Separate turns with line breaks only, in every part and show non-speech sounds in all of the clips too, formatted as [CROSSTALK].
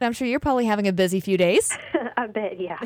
I'm sure you're probably having a busy few days. [LAUGHS]
a bit, yeah.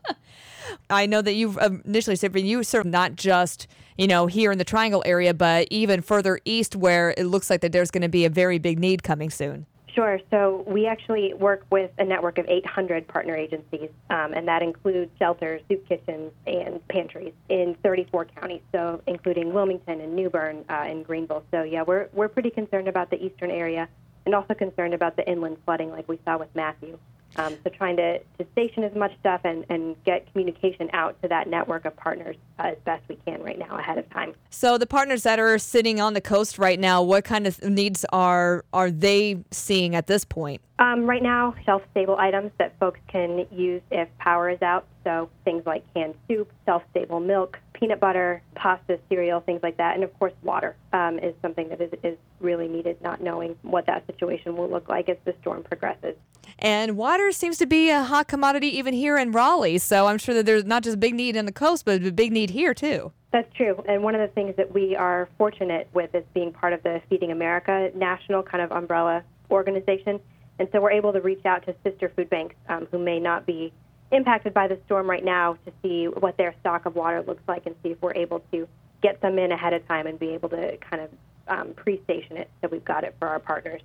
[LAUGHS]
I know that you've initially said you serve not just you know here in the Triangle area, but even further east, where it looks like that there's going to be a very big need coming soon.
Sure. So we actually work with a network of 800 partner agencies, um, and that includes shelters, soup kitchens, and pantries in 34 counties. So including Wilmington and New Bern uh, and Greenville. So yeah, we're we're pretty concerned about the eastern area, and also concerned about the inland flooding, like we saw with Matthew. Um, so trying to, to station as much stuff and, and get communication out to that network of partners uh, as best we can right now ahead of time.
So the partners that are sitting on the coast right now, what kind of needs are are they seeing at this point?
Um, right now, shelf-stable items that folks can use if power is out. So things like canned soup, shelf-stable milk, peanut butter, pasta, cereal, things like that, and of course, water um, is something that is, is really needed. Not knowing what that situation will look like as the storm progresses.
And water seems to be a hot commodity even here in Raleigh. So I'm sure that there's not just big need in the coast, but a big need here too.
That's true. And one of the things that we are fortunate with is being part of the Feeding America national kind of umbrella organization. And so we're able to reach out to sister food banks um, who may not be impacted by the storm right now to see what their stock of water looks like and see if we're able to get them in ahead of time and be able to kind of um, pre station it so we've got it for our partners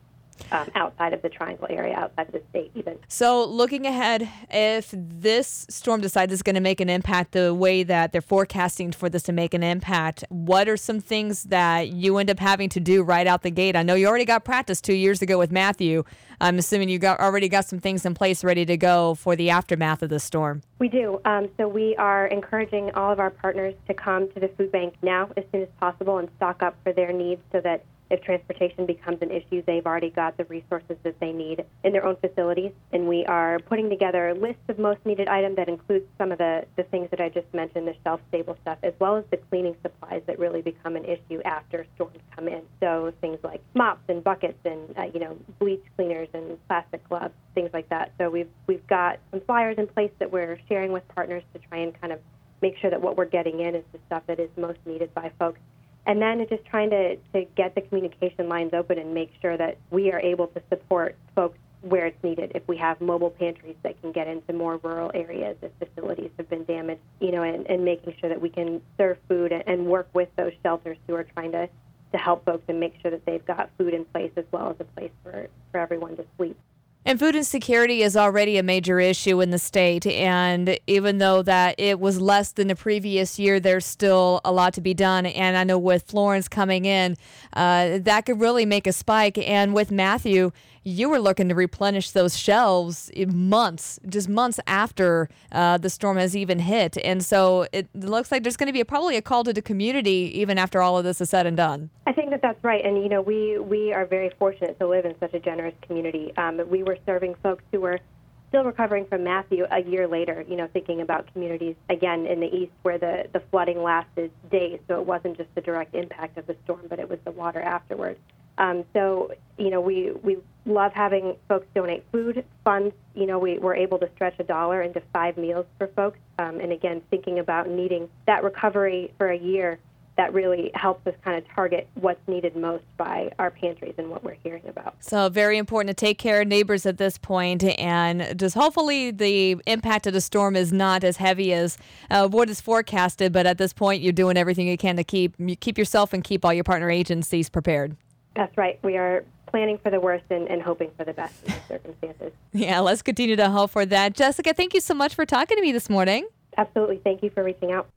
um, outside of the Triangle area, outside of the state, even.
So, looking ahead, if this storm decides it's going to make an impact the way that they're forecasting for this to make an impact, what are some things that you end up having to do right out the gate? I know you already got practice two years ago with Matthew. I'm assuming you got already got some things in place ready to go for the aftermath of the storm.
We do. Um, so we are encouraging all of our partners to come to the food bank now as soon as possible and stock up for their needs so that if transportation becomes an issue, they've already got the resources that they need in their own facilities. And we are putting together a list of most needed items that includes some of the, the things that I just mentioned, the shelf stable stuff, as well as the cleaning supplies that really become an issue after storms come in. So things like mops and buckets and, uh, you know, bleach cleaners and plastic gloves, things like that. So we've, we've got some flyers in place that we're sharing with partners to try and kind of make sure that what we're getting in is the stuff that is most needed by folks and then just trying to, to get the communication lines open and make sure that we are able to support folks where it's needed. If we have mobile pantries that can get into more rural areas if facilities have been damaged, you know, and, and making sure that we can serve food and, work with those shelters who are trying to, to help folks and make sure that they've got food in place as well as a place for, for everyone to sleep.
And food insecurity is already a major issue in the state. And even though that it was less than the previous year, there's still a lot to be done. And I know with Florence coming in, uh, that could really make a spike. And with Matthew, you were looking to replenish those shelves months, just months after uh, the storm has even hit. And so it looks like there's going to be a, probably a call to the community even after all of this is said and done.
I think that that's right. And, you know, we, we are very fortunate to live in such a generous community. Um, we were serving folks who were still recovering from Matthew a year later, you know, thinking about communities again in the east where the, the flooding lasted days. So it wasn't just the direct impact of the storm, but it was the water afterwards. Um, so, you know, we, we love having folks donate food funds. You know, we were able to stretch a dollar into five meals for folks. Um, and again, thinking about needing that recovery for a year, that really helps us kind of target what's needed most by our pantries and what we're hearing about.
So, very important to take care of neighbors at this point, and just hopefully the impact of the storm is not as heavy as uh, what is forecasted. But at this point, you're doing everything you can to keep keep yourself and keep all your partner agencies prepared.
That's right. We are planning for the worst and, and hoping for the best in the circumstances. [LAUGHS]
Yeah, let's continue to hope for that. Jessica, thank you so much for talking to me this morning.
Absolutely. Thank you for reaching out.